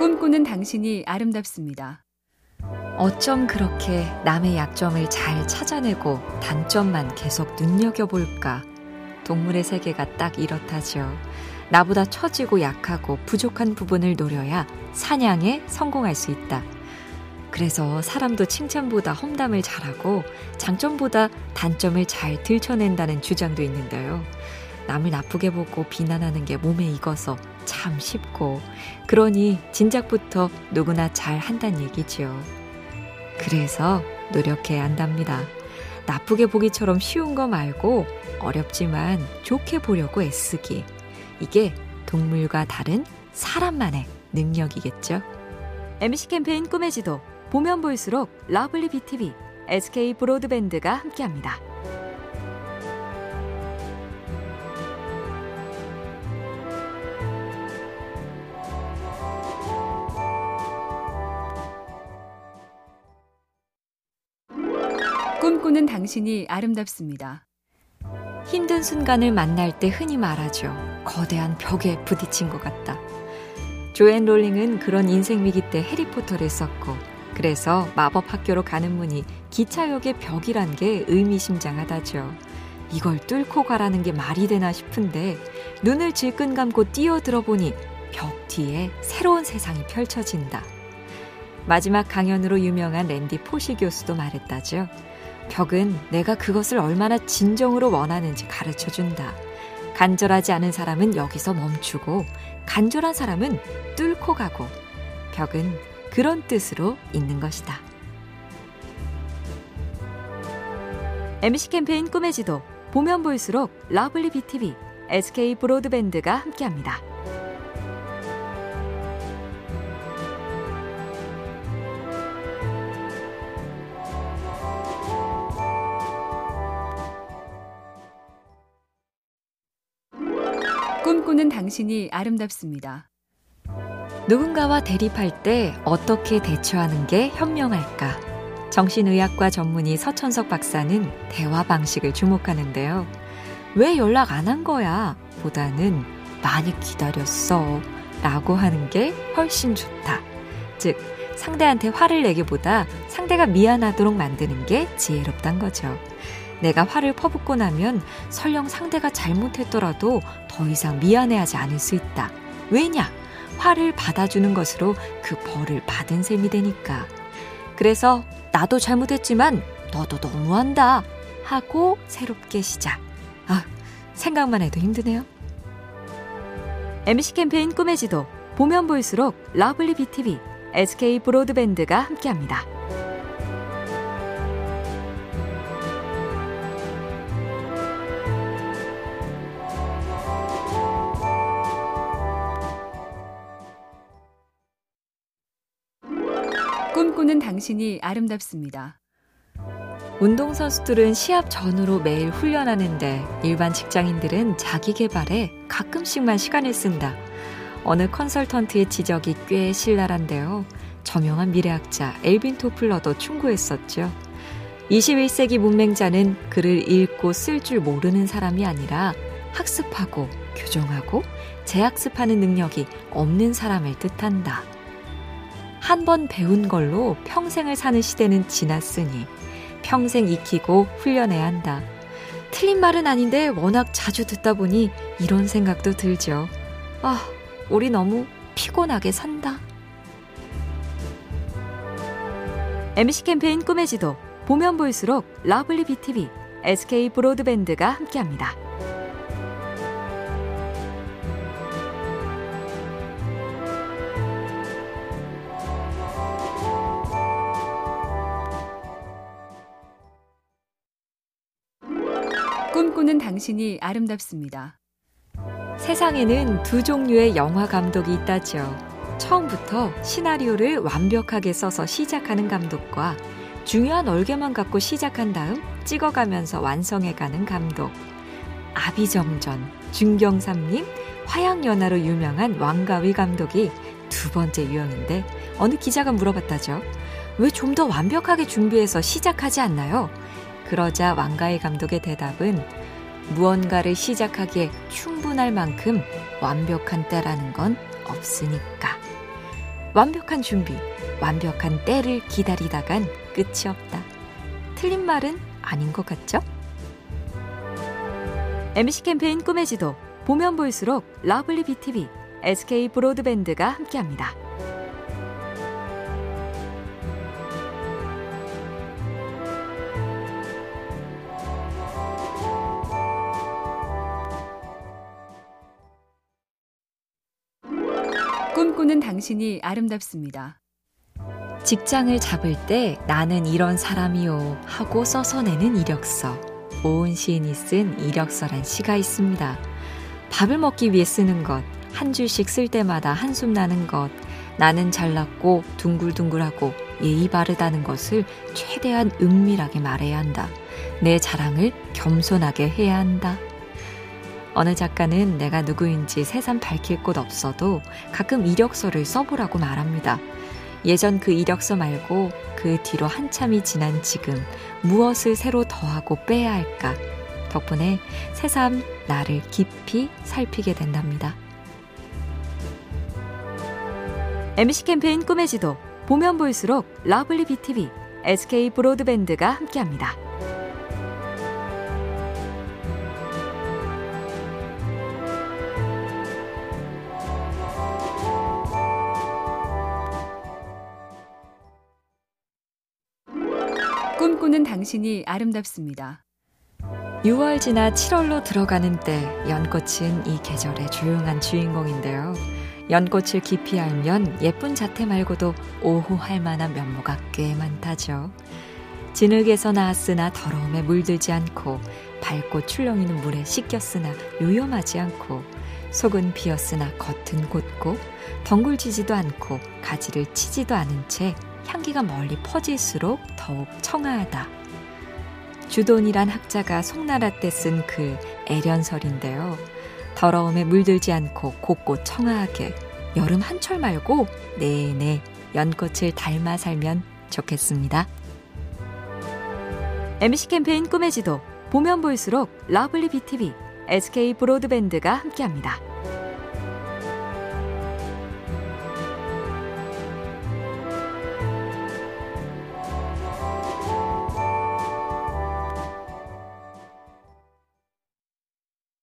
꿈꾸는 당신이 아름답습니다. 어쩜 그렇게 남의 약점을 잘 찾아내고 단점만 계속 눈여겨볼까? 동물의 세계가 딱 이렇다죠. 나보다 처지고 약하고 부족한 부분을 노려야 사냥에 성공할 수 있다. 그래서 사람도 칭찬보다 험담을 잘하고 장점보다 단점을 잘 들춰낸다는 주장도 있는데요. 남을 나쁘게 보고 비난하는 게 몸에 익어서 참 쉽고, 그러니 진작부터 누구나 잘 한단 얘기지요. 그래서 노력해야 한답니다. 나쁘게 보기처럼 쉬운 거 말고 어렵지만 좋게 보려고 애쓰기. 이게 동물과 다른 사람만의 능력이겠죠. MC 캠페인 꿈의 지도 보면 볼수록 lovely BTV, SK 브로드밴드가 함께합니다. 꿈꾸는 당신이 아름답습니다. 힘든 순간을 만날 때 흔히 말하죠. 거대한 벽에 부딪힌 것 같다. 조앤 롤링은 그런 인생 위기 때 해리포터를 썼고, 그래서 마법 학교로 가는 문이 기차역의 벽이란 게 의미심장하다죠. 이걸 뚫고 가라는 게 말이 되나 싶은데, 눈을 질끈 감고 뛰어들어 보니 벽 뒤에 새로운 세상이 펼쳐진다. 마지막 강연으로 유명한 랜디 포시 교수도 말했다죠. 벽은 내가 그것을 얼마나 진정으로 원하는지 가르쳐 준다. 간절하지 않은 사람은 여기서 멈추고, 간절한 사람은 뚫고 가고, 벽은 그런 뜻으로 있는 것이다. MC 캠페인 꿈의 지도, 보면 볼수록 lovely BTV, SK 브로드밴드가 함께합니다. 꿈꾸는 당신이 아름답습니다. 누군가와 대립할 때 어떻게 대처하는 게 현명할까? 정신의학과 전문의 서천석 박사는 대화 방식을 주목하는데요. 왜 연락 안 한 거야? 보다는 많이 기다렸어. 라고 하는 게 훨씬 좋다. 즉, 상대한테 화를 내기보다 상대가 미안하도록 만드는 게 지혜롭단 거죠. 내가 화를 퍼붓고 나면 설령 상대가 잘못했더라도 더 이상 미안해하지 않을 수 있다. 왜냐? 화를 받아주는 것으로 그 벌을 받은 셈이 되니까. 그래서 나도 잘못했지만 너도 너무한다. 하고 새롭게 시작. 아, 생각만 해도 힘드네요. MC 캠페인 꿈의 지도. 보면 볼수록 lovely BTV, SK 브로드밴드가 함께합니다. 당신이 아름답습니다. 운동선수들은 시합 전후로 매일 훈련하는데 일반 직장인들은 자기 개발에 가끔씩만 시간을 쓴다. 어느 컨설턴트의 지적이 꽤 신랄한데요. 저명한 미래학자 엘빈 토플러도 충고했었죠. 21세기 문맹자는 글을 읽고 쓸 줄 모르는 사람이 아니라 학습하고 교정하고 재학습하는 능력이 없는 사람을 뜻한다. 한 번 배운 걸로 평생을 사는 시대는 지났으니 평생 익히고 훈련해야 한다. 틀린 말은 아닌데 워낙 자주 듣다 보니 이런 생각도 들죠. 아, 우리 너무 피곤하게 산다. MC 캠페인 꿈의 지도 보면 볼수록 lovely BTV, SK 브로드밴드가 함께합니다. 꿈꾸는 당신이 아름답습니다. 세상에는 두 종류의 영화 감독이 있다죠. 처음부터 시나리오를 완벽하게 써서 시작하는 감독과 중요한 얼개만 갖고 시작한 다음 찍어가면서 완성해가는 감독. 아비정전, 중경삼림, 화양연화로 유명한 왕가위 감독이 두 번째 유형인데 어느 기자가 물어봤다죠. 왜 좀 더 완벽하게 준비해서 시작하지 않나요? 그러자 왕가위 감독의 대답은 무언가를 시작하기에 충분할 만큼 완벽한 때라는 건 없으니까. 완벽한 준비, 완벽한 때를 기다리다간 끝이 없다. 틀린 말은 아닌 것 같죠? MC 캠페인 꿈의 지도 보면 볼수록 lovely BTV, SK 브로드밴드가 함께합니다. 꿈꾸는 당신이 아름답습니다. 직장을 잡을 때 나는 이런 사람이요 하고 써서 내는 이력서. 오은 시인이 쓴 이력서란 시가 있습니다. 밥을 먹기 위해 쓰는 것, 한 줄씩 쓸 때마다 한숨 나는 것, 나는 잘났고 둥글둥글하고 예의 바르다는 것을 최대한 은밀하게 말해야 한다. 내 자랑을 겸손하게 해야 한다. 어느 작가는 내가 누구인지 새삼 밝힐 곳 없어도 가끔 이력서를 써보라고 말합니다. 예전 그 이력서 말고 그 뒤로 한참이 지난 지금 무엇을 새로 더하고 빼야 할까? 덕분에 새삼 나를 깊이 살피게 된답니다. MC 캠페인 꿈의 지도 보면 볼수록 lovely BTV, SK 브로드밴드가 함께합니다. 꿈꾸는 당신이 아름답습니다. 6월 지나 7월로 들어가는 때 연꽃은 이 계절의 조용한 주인공인데요. 연꽃을 깊이 알면 예쁜 자태 말고도 오호할 만한 면모가 꽤 많다죠. 진흙에서 나왔으나 더러움에 물들지 않고 밝고 출렁이는 물에 씻겼으나 요염하지 않고 속은 비었으나 겉은 곧고 덩굴지지도 않고 가지를 치지도 않은 채 향기가 멀리 퍼질수록 더욱 청아하다. 주돈이란 학자가 송나라 때 쓴 글 애련설인데요. 더러움에 물들지 않고 곱고 청아하게 여름 한철 말고 내내 연꽃을 닮아 살면 좋겠습니다. MC 캠페인 꿈의 지도 보면 볼수록 lovely BTV, SK 브로드밴드가 함께합니다.